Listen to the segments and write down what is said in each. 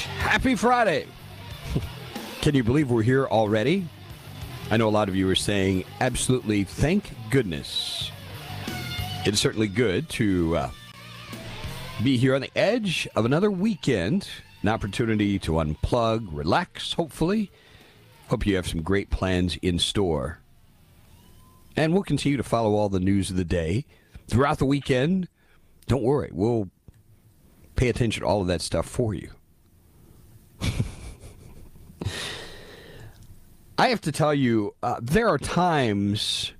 Happy Friday. Can you believe we're here already? I know a lot of you are saying, absolutely, thank goodness. It's certainly good to uh, be here on the edge of another weekend, an opportunity to unplug, relax, hopefully. Hope you have some great plans in store. And we'll continue to follow all the news of the day throughout the weekend. Don't worry, we'll pay attention to all of that stuff for you. I have to tell you, uh, there are times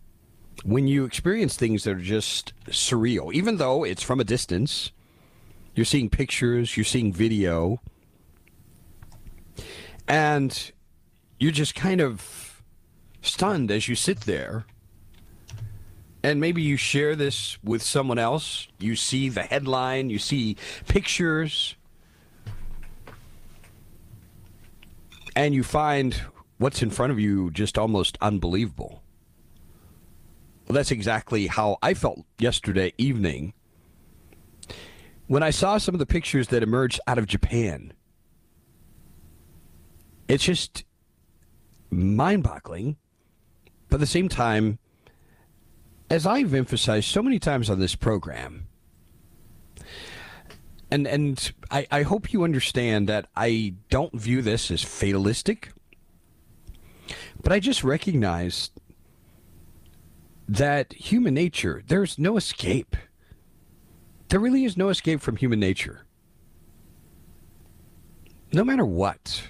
when you experience things that are just surreal, even though it's from a distance. You're seeing pictures, you're seeing video, and you're just kind of stunned as you sit there. And maybe you share this with someone else. You see the headline, you see pictures, and you find what's in front of you just almost unbelievable. Well, that's exactly how I felt yesterday evening when I saw some of the pictures that emerged out of Japan. It's just mind boggling, but at the same time, as I've emphasized so many times on this program, and and I, I hope you understand that I don't view this as fatalistic, but I just recognize that human nature, there's no escape. There really is no escape from human nature. No matter what.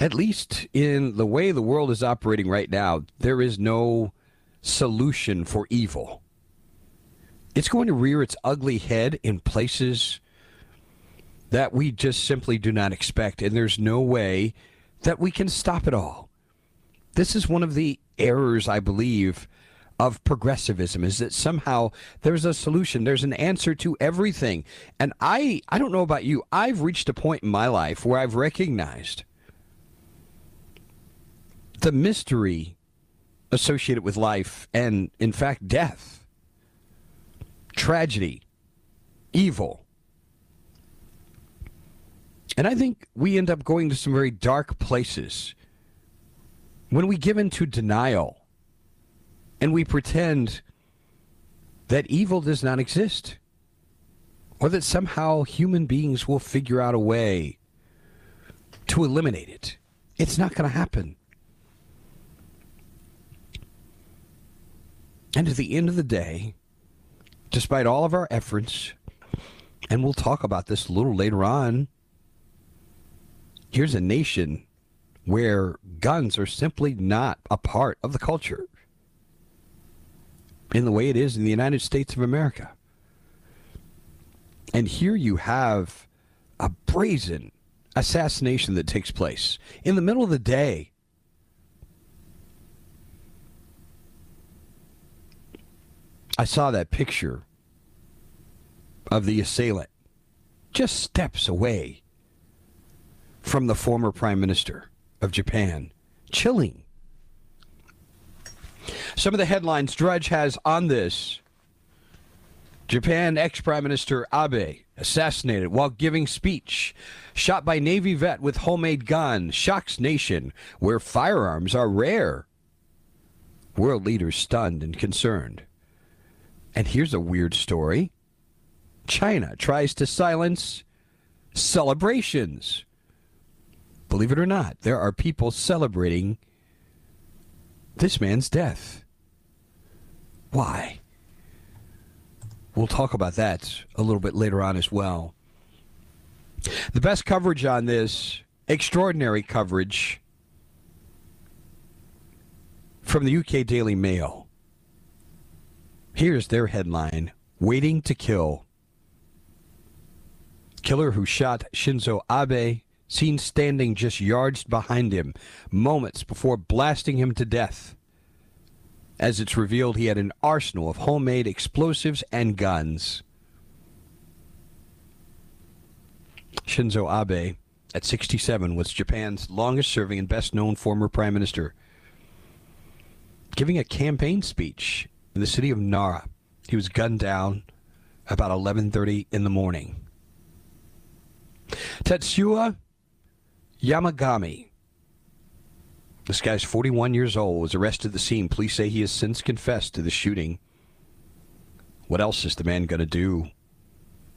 At least in the way the world is operating right now, there is no solution for evil. It's going to rear its ugly head in places that we just simply do not expect, and there's no way that we can stop it all. This is one of the errors, I believe, of progressivism is that somehow there's a solution, there's an answer to everything. And I I don't know about you, I've reached a point in my life where I've recognized the mystery associated with life and in fact death, tragedy, evil. And I think we end up going to some very dark places when we give in to denial and we pretend that evil does not exist or that somehow human beings will figure out a way to eliminate it. It's not going to happen. And at the end of the day, despite all of our efforts, and we'll talk about this a little later on, here's a nation where guns are simply not a part of the culture in the way it is in the United States of America. And here you have a brazen assassination that takes place in the middle of the day. I saw that picture of the assailant just steps away from the former prime minister of Japan. Chilling. Some of the headlines Drudge has on this Japan ex Prime Minister Abe assassinated while giving speech. Shot by Navy vet with homemade gun. Shocks nation where firearms are rare. World leaders stunned and concerned. And here's a weird story China tries to silence celebrations. Believe it or not, there are people celebrating this man's death. Why? We'll talk about that a little bit later on as well. The best coverage on this, extraordinary coverage from the UK Daily Mail. Here's their headline Waiting to Kill. Killer who shot Shinzo Abe seen standing just yards behind him moments before blasting him to death. As it's revealed, he had an arsenal of homemade explosives and guns. Shinzo Abe, at 67, was Japan's longest serving and best known former prime minister. Giving a campaign speech in the city of Nara, he was gunned down about 11:30 in the morning. Tetsuya Yamagami. This guy's 41 years old, was arrested at the scene. Police say he has since confessed to the shooting. What else is the man going to do?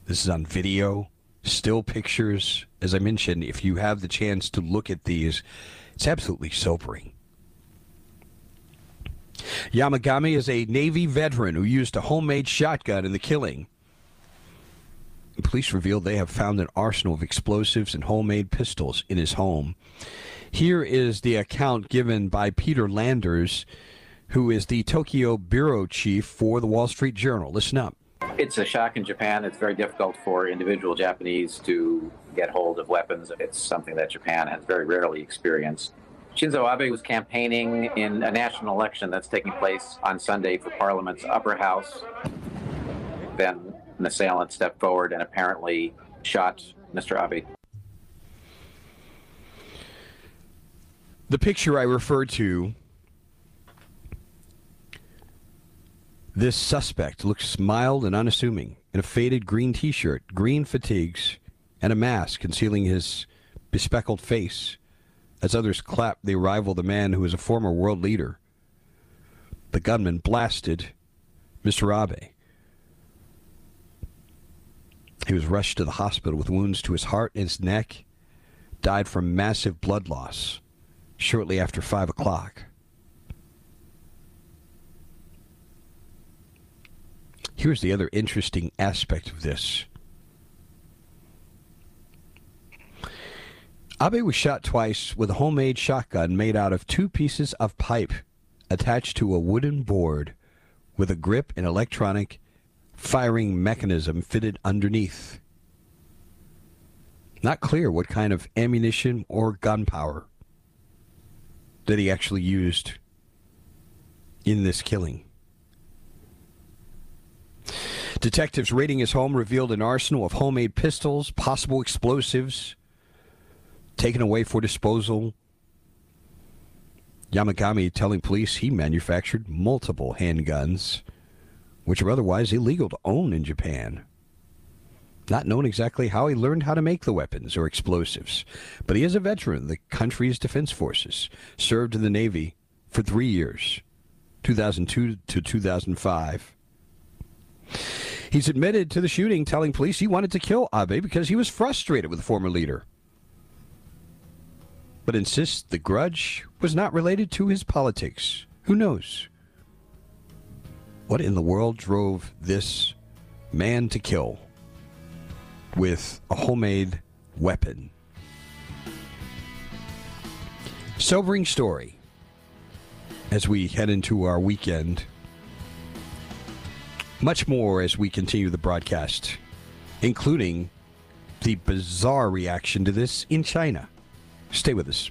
This is on video, still pictures. As I mentioned, if you have the chance to look at these, it's absolutely sobering. Yamagami is a Navy veteran who used a homemade shotgun in the killing. Police revealed they have found an arsenal of explosives and homemade pistols in his home. Here is the account given by Peter Landers, who is the Tokyo bureau chief for the Wall Street Journal. Listen up. It's a shock in Japan. It's very difficult for individual Japanese to get hold of weapons. It's something that Japan has very rarely experienced. Shinzo Abe was campaigning in a national election that's taking place on Sunday for Parliament's upper house. Then an assailant stepped forward and apparently shot Mr. Abe. The picture I referred to, this suspect looks mild and unassuming in a faded green t shirt, green fatigues, and a mask concealing his bespectacled face. As others clap, they rival the man who was a former world leader. The gunman blasted Mr. Abe. He was rushed to the hospital with wounds to his heart and his neck, died from massive blood loss shortly after 5 o'clock. Here's the other interesting aspect of this. Abe was shot twice with a homemade shotgun made out of two pieces of pipe attached to a wooden board with a grip and electronic firing mechanism fitted underneath. Not clear what kind of ammunition or gunpowder that he actually used in this killing. Detectives raiding his home revealed an arsenal of homemade pistols, possible explosives, taken away for disposal. Yamagami telling police he manufactured multiple handguns, which are otherwise illegal to own in Japan. Not known exactly how he learned how to make the weapons or explosives, but he is a veteran of the country's defense forces, served in the Navy for three years, 2002 to 2005. He's admitted to the shooting, telling police he wanted to kill Abe because he was frustrated with the former leader but insists the grudge was not related to his politics. Who knows? What in the world drove this man to kill with a homemade weapon? Sobering story as we head into our weekend. Much more as we continue the broadcast, including the bizarre reaction to this in China. Stay with us.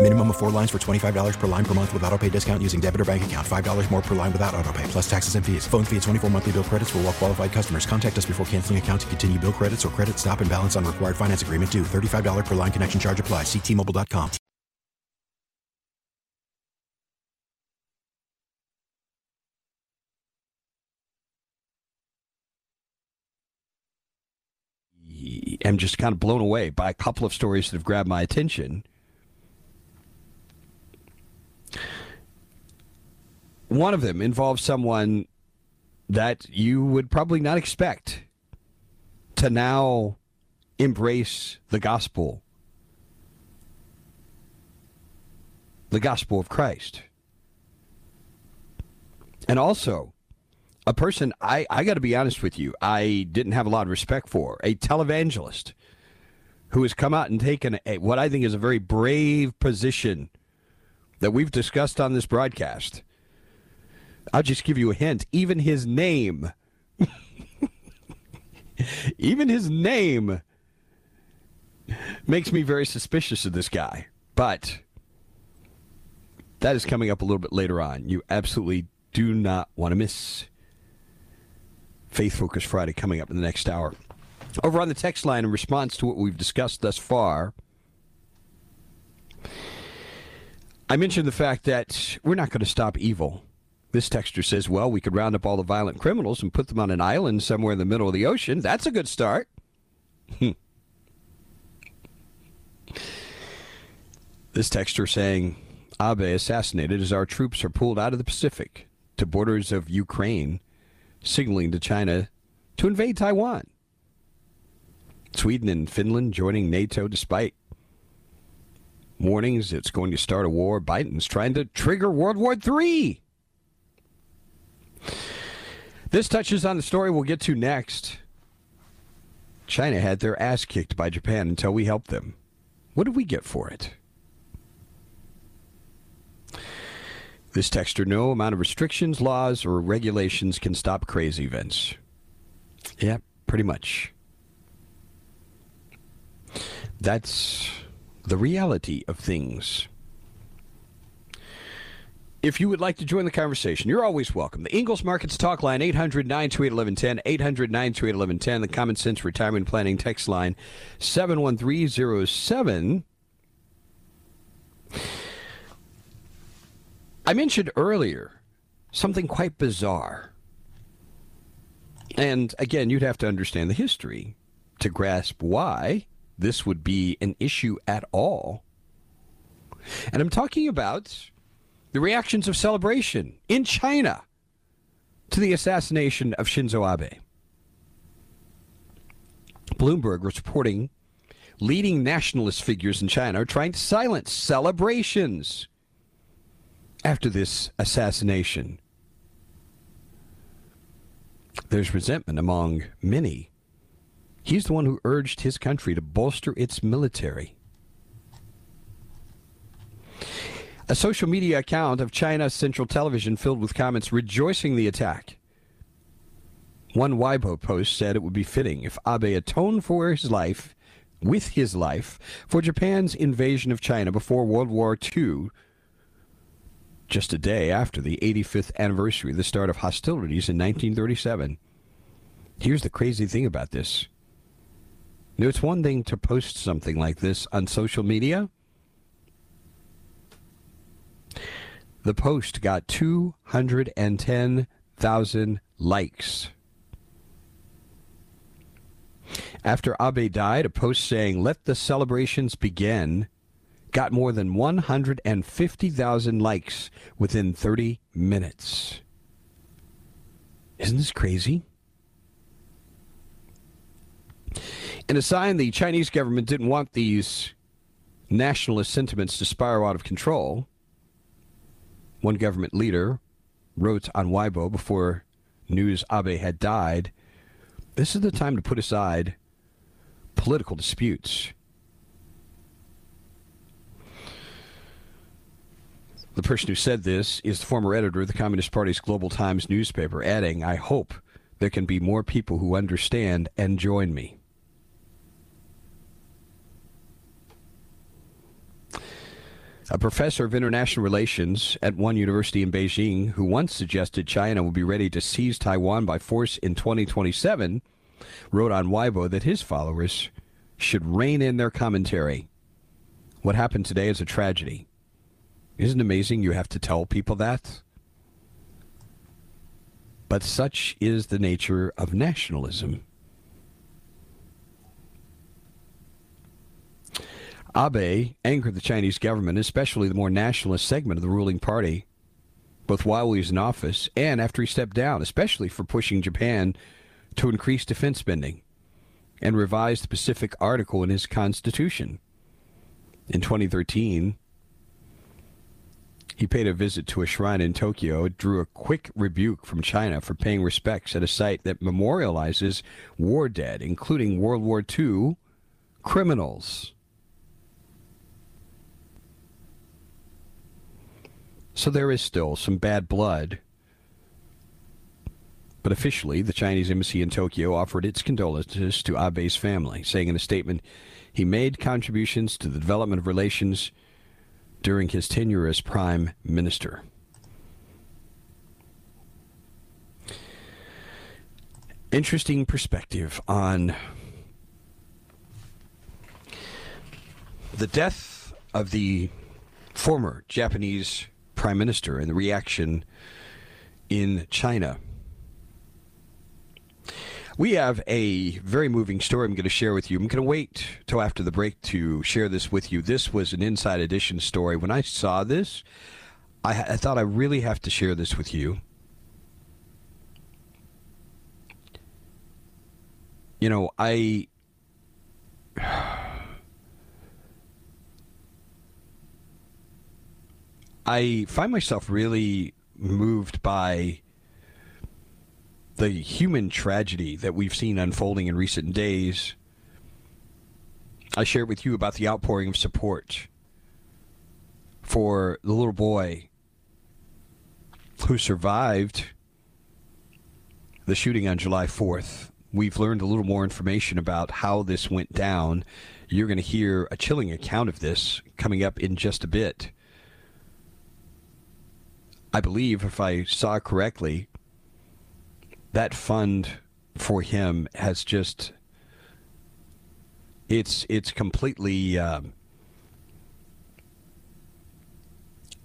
Minimum of four lines for $25 per line per month with auto pay discount using debit or bank account. $5 more per line without auto pay, plus taxes and fees. Phone fee at 24 monthly bill credits for all well qualified customers. Contact us before canceling account to continue bill credits or credit stop and balance on required finance agreement due. $35 per line connection charge apply. Ctmobile.com. am just kind of blown away by a couple of stories that have grabbed my attention. One of them involves someone that you would probably not expect to now embrace the gospel, the gospel of Christ. And also, a person I, I got to be honest with you, I didn't have a lot of respect for, a televangelist who has come out and taken a, what I think is a very brave position that we've discussed on this broadcast. I'll just give you a hint. Even his name, even his name makes me very suspicious of this guy. But that is coming up a little bit later on. You absolutely do not want to miss Faith Focus Friday coming up in the next hour. Over on the text line, in response to what we've discussed thus far, I mentioned the fact that we're not going to stop evil. This texter says, well, we could round up all the violent criminals and put them on an island somewhere in the middle of the ocean. That's a good start. Hmm. this texter saying, Abe assassinated as our troops are pulled out of the Pacific to borders of Ukraine, signaling to China to invade Taiwan. Sweden and Finland joining NATO despite warnings it's going to start a war. Biden's trying to trigger World War III. This touches on the story we'll get to next. China had their ass kicked by Japan until we helped them. What did we get for it? This texter, no amount of restrictions, laws, or regulations can stop crazy events. Yeah, pretty much. That's the reality of things. If you would like to join the conversation, you're always welcome. The Ingles Markets Talk Line, 800 928 1110, 800 928 1110. The Common Sense Retirement Planning Text Line, 71307. I mentioned earlier something quite bizarre. And again, you'd have to understand the history to grasp why this would be an issue at all. And I'm talking about the reactions of celebration in China to the assassination of Shinzo Abe. Bloomberg was reporting leading nationalist figures in China are trying to silence celebrations after this assassination. There's resentment among many. He's the one who urged his country to bolster its military. A social media account of China Central Television filled with comments rejoicing the attack. One Weibo post said it would be fitting if Abe atoned for his life, with his life, for Japan's invasion of China before World War II just a day after the 85th anniversary of the start of hostilities in 1937. Here's the crazy thing about this. Now, it's one thing to post something like this on social media. The post got 210,000 likes. After Abe died, a post saying, Let the celebrations begin, got more than 150,000 likes within 30 minutes. Isn't this crazy? In a sign the Chinese government didn't want these nationalist sentiments to spiral out of control, one government leader wrote on Weibo before news Abe had died this is the time to put aside political disputes. The person who said this is the former editor of the Communist Party's Global Times newspaper, adding, I hope there can be more people who understand and join me. A professor of international relations at one university in Beijing, who once suggested China would be ready to seize Taiwan by force in 2027, wrote on Weibo that his followers should rein in their commentary. What happened today is a tragedy. Isn't it amazing you have to tell people that? But such is the nature of nationalism. Abe angered the Chinese government, especially the more nationalist segment of the ruling party, both while he was in office and after he stepped down, especially for pushing Japan to increase defense spending and revise the pacifist Article in his constitution. In 2013, he paid a visit to a shrine in Tokyo. It drew a quick rebuke from China for paying respects at a site that memorializes war dead, including World War II criminals. So there is still some bad blood. But officially, the Chinese embassy in Tokyo offered its condolences to Abe's family, saying in a statement he made contributions to the development of relations during his tenure as prime minister. Interesting perspective on the death of the former Japanese prime minister and the reaction in China. We have a very moving story I'm going to share with you. I'm going to wait till after the break to share this with you. This was an Inside Edition story. When I saw this, I, I thought I really have to share this with you. You know, I. I find myself really moved by the human tragedy that we've seen unfolding in recent days. I shared with you about the outpouring of support for the little boy who survived the shooting on July 4th. We've learned a little more information about how this went down. You're going to hear a chilling account of this coming up in just a bit. I believe, if I saw correctly, that fund for him has just it's it's completely um,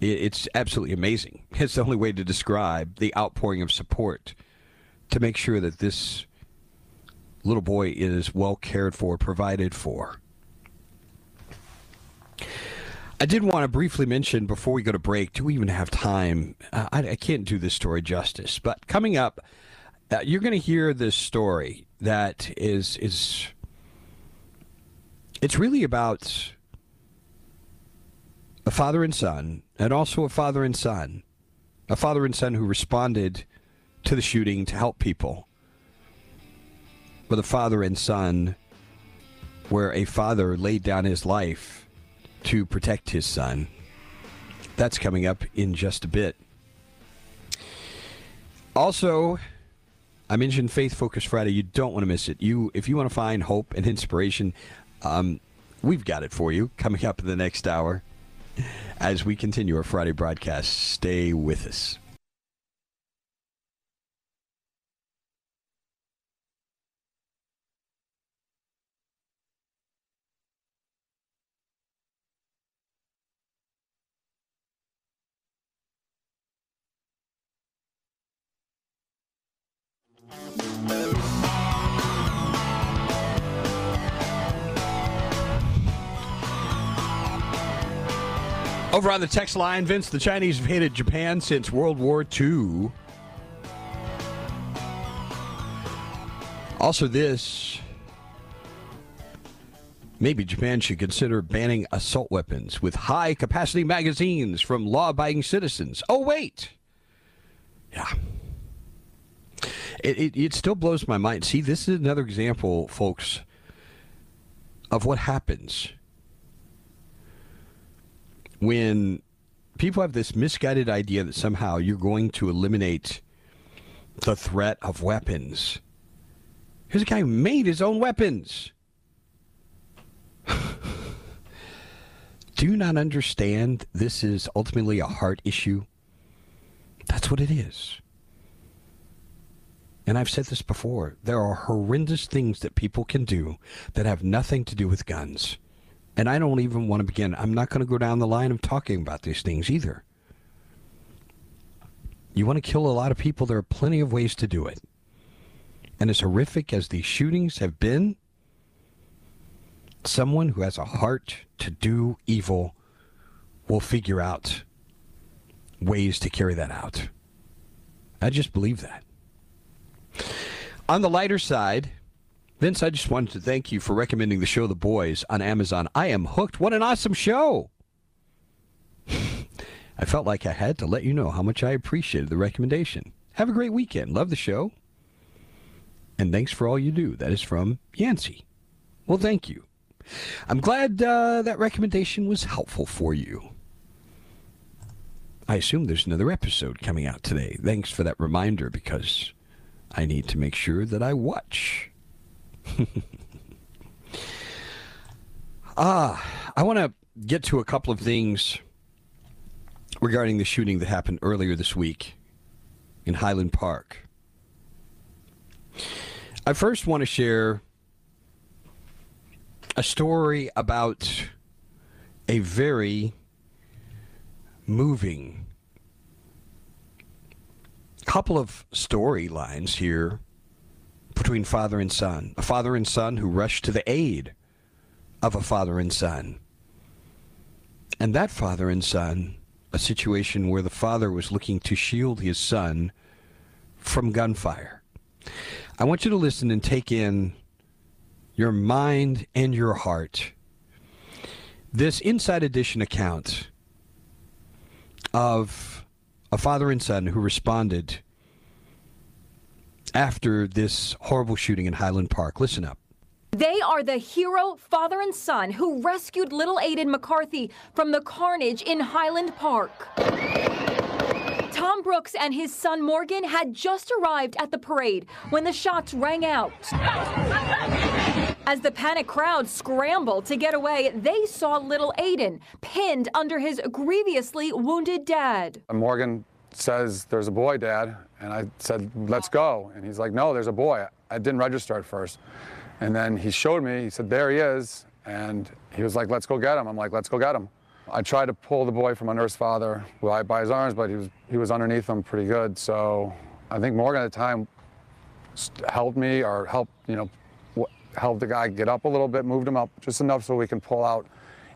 it, it's absolutely amazing. It's the only way to describe the outpouring of support to make sure that this little boy is well cared for, provided for. I did want to briefly mention before we go to break. Do we even have time? Uh, I, I, can't do this story justice. But coming up, uh, you're going to hear this story that is is it's really about a father and son, and also a father and son, a father and son who responded to the shooting to help people, but a father and son where a father laid down his life to protect his son. That's coming up in just a bit. Also, I mentioned Faith Focus Friday. You don't want to miss it. You, if you want to find hope and inspiration, um, we've got it for you coming up in the next hour as we continue our Friday broadcast. Stay with us. Over on the text line, Vince, the Chinese have hated Japan since World War II. Also, this maybe Japan should consider banning assault weapons with high capacity magazines from law abiding citizens. Oh, wait. Yeah. It, it, it still blows my mind. See, this is another example, folks, of what happens when people have this misguided idea that somehow you're going to eliminate the threat of weapons. Here's a guy who made his own weapons. Do you not understand this is ultimately a heart issue? That's what it is. And I've said this before there are horrendous things that people can do that have nothing to do with guns. And I don't even want to begin. I'm not going to go down the line of talking about these things either. You want to kill a lot of people, there are plenty of ways to do it. And as horrific as these shootings have been, someone who has a heart to do evil will figure out ways to carry that out. I just believe that. On the lighter side, Vince, I just wanted to thank you for recommending the show The Boys on Amazon. I am hooked. What an awesome show! I felt like I had to let you know how much I appreciated the recommendation. Have a great weekend. Love the show. And thanks for all you do. That is from Yancey. Well, thank you. I'm glad uh, that recommendation was helpful for you. I assume there's another episode coming out today. Thanks for that reminder because I need to make sure that I watch. ah, I want to get to a couple of things regarding the shooting that happened earlier this week in Highland Park. I first want to share a story about a very moving couple of storylines here between father and son. A father and son who rushed to the aid of a father and son. And that father and son, a situation where the father was looking to shield his son from gunfire. I want you to listen and take in your mind and your heart. This Inside Edition account of a father and son who responded after this horrible shooting in Highland Park. Listen up. They are the hero father and son who rescued little Aiden McCarthy from the carnage in Highland Park. Tom Brooks and his son Morgan had just arrived at the parade when the shots rang out. As the panicked crowd scrambled to get away, they saw little Aiden pinned under his grievously wounded dad. Morgan says, There's a boy, Dad. And I said, Let's go. And he's like, No, there's a boy. I didn't register at first. And then he showed me, he said, There he is. And he was like, Let's go get him. I'm like, Let's go get him. I tried to pull the boy from under his father by his arms, but he was, he was underneath him pretty good. So I think Morgan at the time helped me or helped, you know, helped the guy get up a little bit, moved him up just enough so we can pull out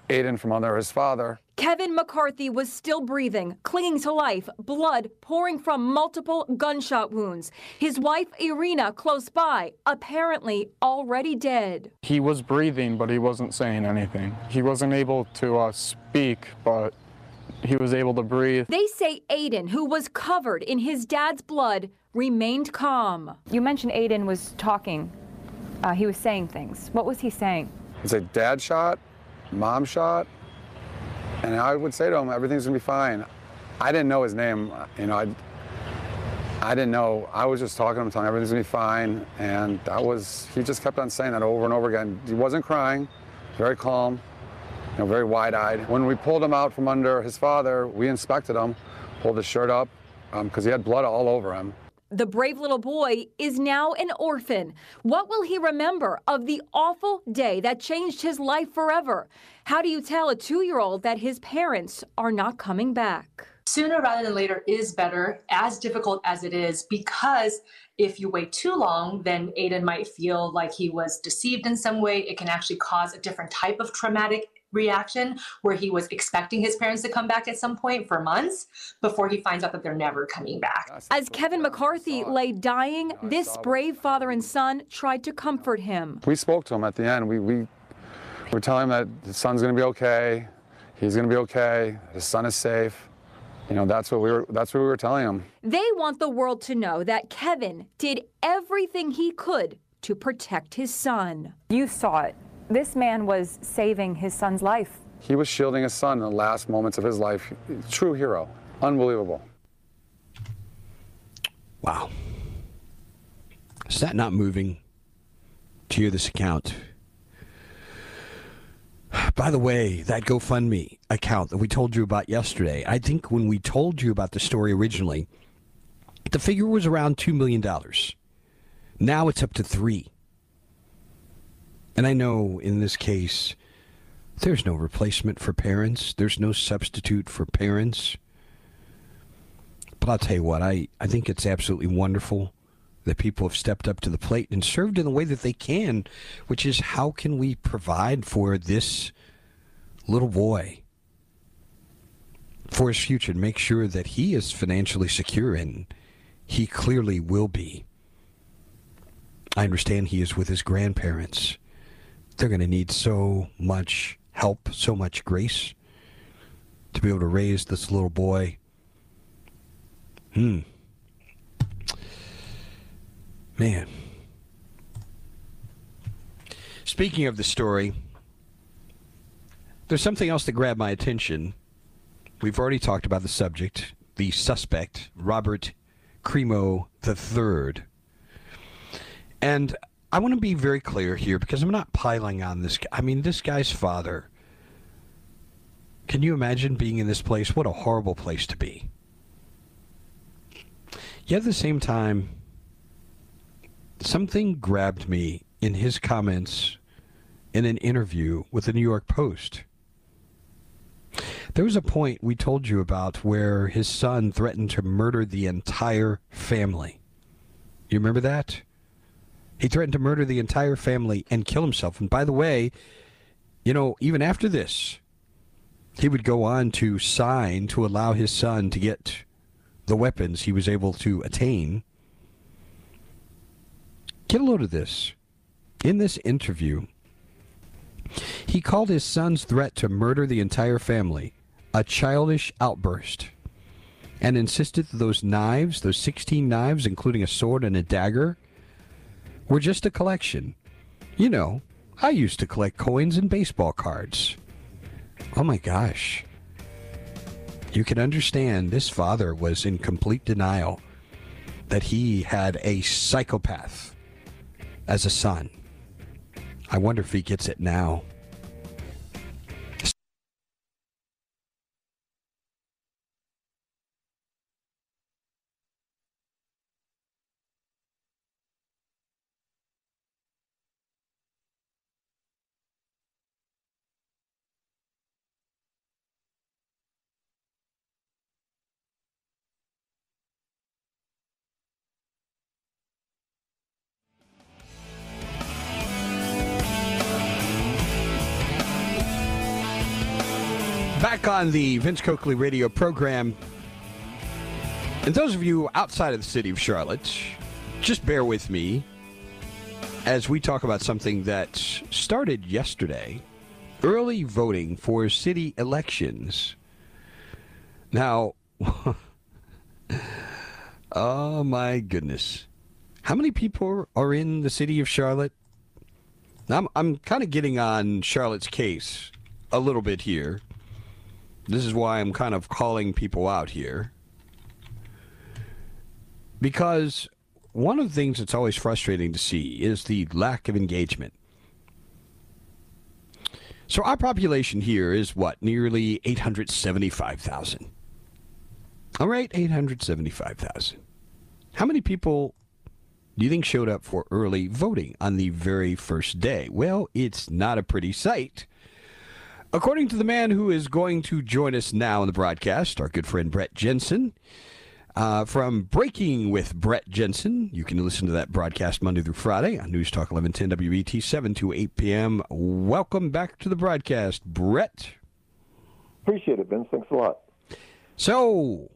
Aiden from under his father. Kevin McCarthy was still breathing, clinging to life, blood pouring from multiple gunshot wounds. His wife, Irina, close by, apparently already dead. He was breathing, but he wasn't saying anything. He wasn't able to uh, speak, but he was able to breathe. They say Aiden, who was covered in his dad's blood, remained calm. You mentioned Aiden was talking. Uh, he was saying things. What was he saying? He said, Dad shot, mom shot, and I would say to him, everything's gonna be fine. I didn't know his name, you know, I, I didn't know. I was just talking to him, telling him everything's gonna be fine. And that was, he just kept on saying that over and over again. He wasn't crying, very calm, you know, very wide-eyed. When we pulled him out from under his father, we inspected him, pulled his shirt up, because um, he had blood all over him. The brave little boy is now an orphan. What will he remember of the awful day that changed his life forever? How do you tell a two year old that his parents are not coming back? Sooner rather than later is better, as difficult as it is, because if you wait too long, then Aiden might feel like he was deceived in some way. It can actually cause a different type of traumatic reaction where he was expecting his parents to come back at some point for months before he finds out that they're never coming back. As Kevin McCarthy lay dying, this brave father and son tried to comfort him. We spoke to him at the end. We, we were telling him that his son's going to be okay. He's going to be okay. His son is safe. You know, that's what we were. That's what we were telling him. They want the world to know that Kevin did everything he could to protect his son. You saw it. This man was saving his son's life. He was shielding his son in the last moments of his life. True hero. Unbelievable. Wow. Is that not moving to hear this account? By the way, that GoFundMe account that we told you about yesterday, I think when we told you about the story originally, the figure was around $2 million. Now it's up to three. And I know in this case, there's no replacement for parents, there's no substitute for parents. But I'll tell you what, I, I think it's absolutely wonderful that people have stepped up to the plate and served in the way that they can, which is how can we provide for this little boy for his future and make sure that he is financially secure and he clearly will be. I understand he is with his grandparents. They're going to need so much help, so much grace to be able to raise this little boy. Hmm. Man. Speaking of the story, there's something else that grabbed my attention. We've already talked about the subject, the suspect, Robert Crimo III. And I want to be very clear here because I'm not piling on this guy. I mean, this guy's father. Can you imagine being in this place? What a horrible place to be. Yet at the same time, something grabbed me in his comments in an interview with the New York Post. There was a point we told you about where his son threatened to murder the entire family. You remember that? He threatened to murder the entire family and kill himself. And by the way, you know, even after this, he would go on to sign to allow his son to get the weapons he was able to attain. Get a load of this. In this interview, he called his son's threat to murder the entire family a childish outburst and insisted that those knives, those 16 knives, including a sword and a dagger, were just a collection. You know, I used to collect coins and baseball cards. Oh my gosh. You can understand this father was in complete denial that he had a psychopath as a son. I wonder if he gets it now. Back on the Vince Coakley radio program. And those of you outside of the city of Charlotte, just bear with me as we talk about something that started yesterday early voting for city elections. Now, oh my goodness. How many people are in the city of Charlotte? I'm, I'm kind of getting on Charlotte's case a little bit here. This is why I'm kind of calling people out here. Because one of the things that's always frustrating to see is the lack of engagement. So our population here is what? Nearly 875,000. All right, 875,000. How many people do you think showed up for early voting on the very first day? Well, it's not a pretty sight. According to the man who is going to join us now in the broadcast, our good friend Brett Jensen, uh, from Breaking with Brett Jensen. You can listen to that broadcast Monday through Friday on News Talk 1110 WBT, 7 to 8 p.m. Welcome back to the broadcast, Brett. Appreciate it, Vince. Thanks a lot. So,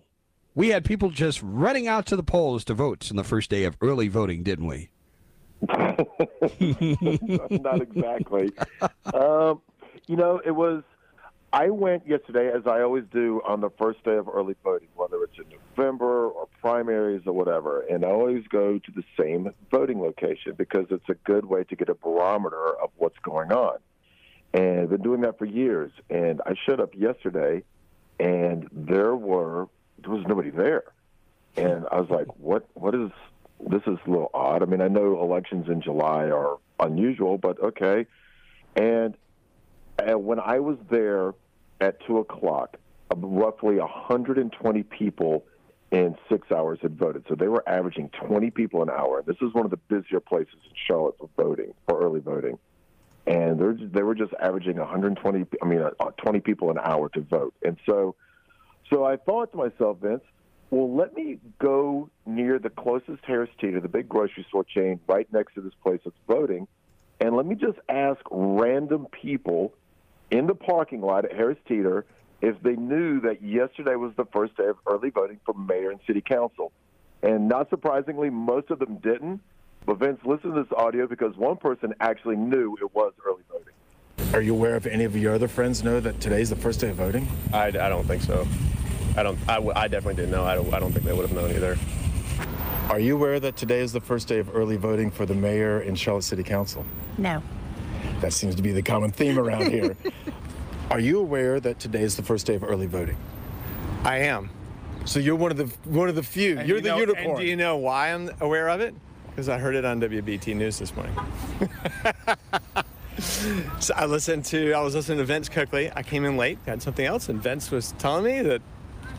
we had people just running out to the polls to vote on the first day of early voting, didn't we? Not exactly. um, you know, it was. I went yesterday, as I always do, on the first day of early voting, whether it's in November or primaries or whatever, and I always go to the same voting location because it's a good way to get a barometer of what's going on. And I've been doing that for years. And I showed up yesterday, and there were there was nobody there, and I was like, "What? What is this? Is a little odd." I mean, I know elections in July are unusual, but okay. And, and when I was there at two o'clock, uh, roughly 120 people in six hours had voted. So they were averaging 20 people an hour. This is one of the busier places in Charlotte for voting, for early voting. And they were just averaging 120, I mean, uh, 20 people an hour to vote. And so, so I thought to myself, Vince, well, let me go near the closest Harris Teeter, the big grocery store chain right next to this place that's voting, and let me just ask random people in the parking lot at Harris Teeter if they knew that yesterday was the first day of early voting for mayor and city council. And not surprisingly, most of them didn't. But Vince, listen to this audio because one person actually knew it was early voting. Are you aware of any of your other friends know that today's the first day of voting? I, I don't think so. I don't. I, w- I definitely didn't know. I don't. I don't think they would have known either. Are you aware that today is the first day of early voting for the mayor and Charlotte City Council? No. That seems to be the common theme around here. Are you aware that today is the first day of early voting? I am. So you're one of the one of the few. And you're you the unicorn. And do you know why I'm aware of it? Because I heard it on WBT News this morning. so I listened to, I was listening to Vince Coakley. I came in late, had something else, and Vince was telling me that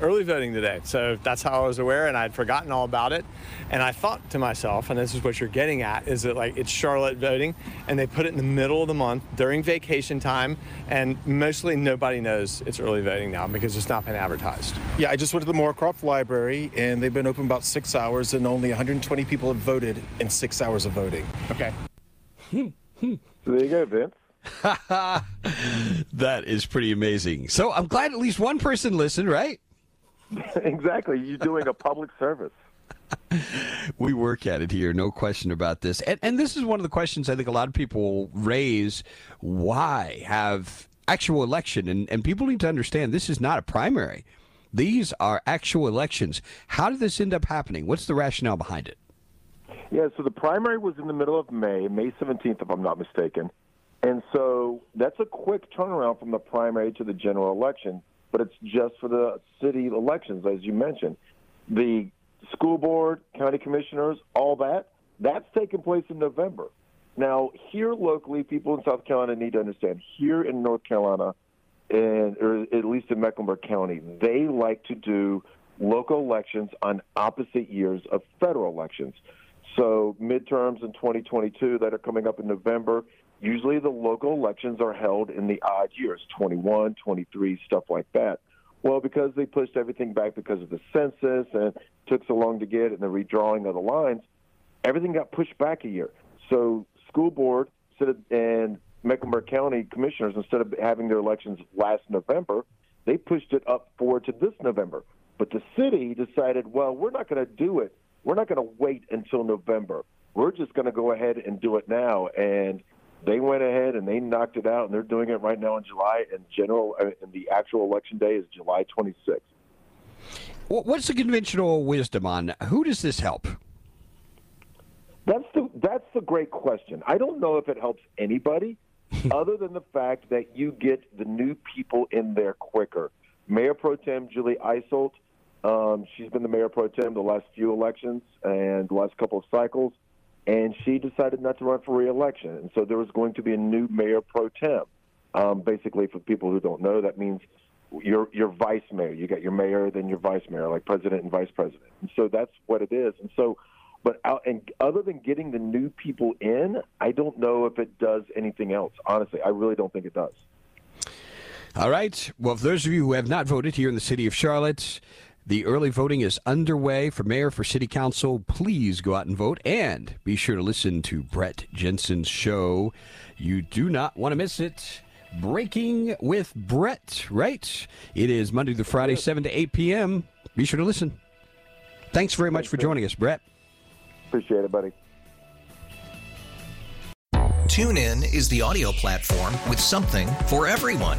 early voting today. So that's how I was aware, and I'd forgotten all about it. And I thought to myself, and this is what you're getting at, is that like it's Charlotte voting, and they put it in the middle of the month during vacation time, and mostly nobody knows it's early voting now because it's not been advertised. Yeah, I just went to the Moorcroft Library, and they've been open about six hours, and only 120 people have voted in six hours of voting. Okay. So there you go, Vince. that is pretty amazing. So I'm glad at least one person listened, right? exactly. You're doing a public service. we work at it here, no question about this. And, and this is one of the questions I think a lot of people raise why have actual election? And, and people need to understand this is not a primary. These are actual elections. How did this end up happening? What's the rationale behind it? Yeah, so the primary was in the middle of May, May 17th, if I'm not mistaken. And so that's a quick turnaround from the primary to the general election, but it's just for the city elections, as you mentioned. The school board, county commissioners, all that, that's taking place in November. Now, here locally, people in South Carolina need to understand here in North Carolina, and or at least in Mecklenburg County, they like to do local elections on opposite years of federal elections. So midterms in 2022 that are coming up in November, usually the local elections are held in the odd years, 21, 23, stuff like that. Well, because they pushed everything back because of the census and took so long to get and the redrawing of the lines, everything got pushed back a year. So school board and Mecklenburg County commissioners, instead of having their elections last November, they pushed it up forward to this November. But the city decided, well, we're not going to do it. We're not going to wait until November. We're just going to go ahead and do it now. And they went ahead and they knocked it out, and they're doing it right now in July. And general, and the actual election day is July 26th. What's the conventional wisdom on who does this help? That's the that's the great question. I don't know if it helps anybody, other than the fact that you get the new people in there quicker. Mayor Pro Tem Julie Eiselt, um, she's been the mayor pro tem the last few elections and the last couple of cycles, and she decided not to run for reelection. And so there was going to be a new mayor pro tem. Um, basically, for people who don't know, that means your your vice mayor. You got your mayor, then your vice mayor, like president and vice president. And so that's what it is. And so, but out, and other than getting the new people in, I don't know if it does anything else. Honestly, I really don't think it does. All right. Well, for those of you who have not voted here in the city of Charlotte, The early voting is underway for mayor, for city council. Please go out and vote and be sure to listen to Brett Jensen's show. You do not want to miss it. Breaking with Brett, right? It is Monday through Friday, 7 to 8 p.m. Be sure to listen. Thanks very much for joining us, Brett. Appreciate it, buddy. TuneIn is the audio platform with something for everyone.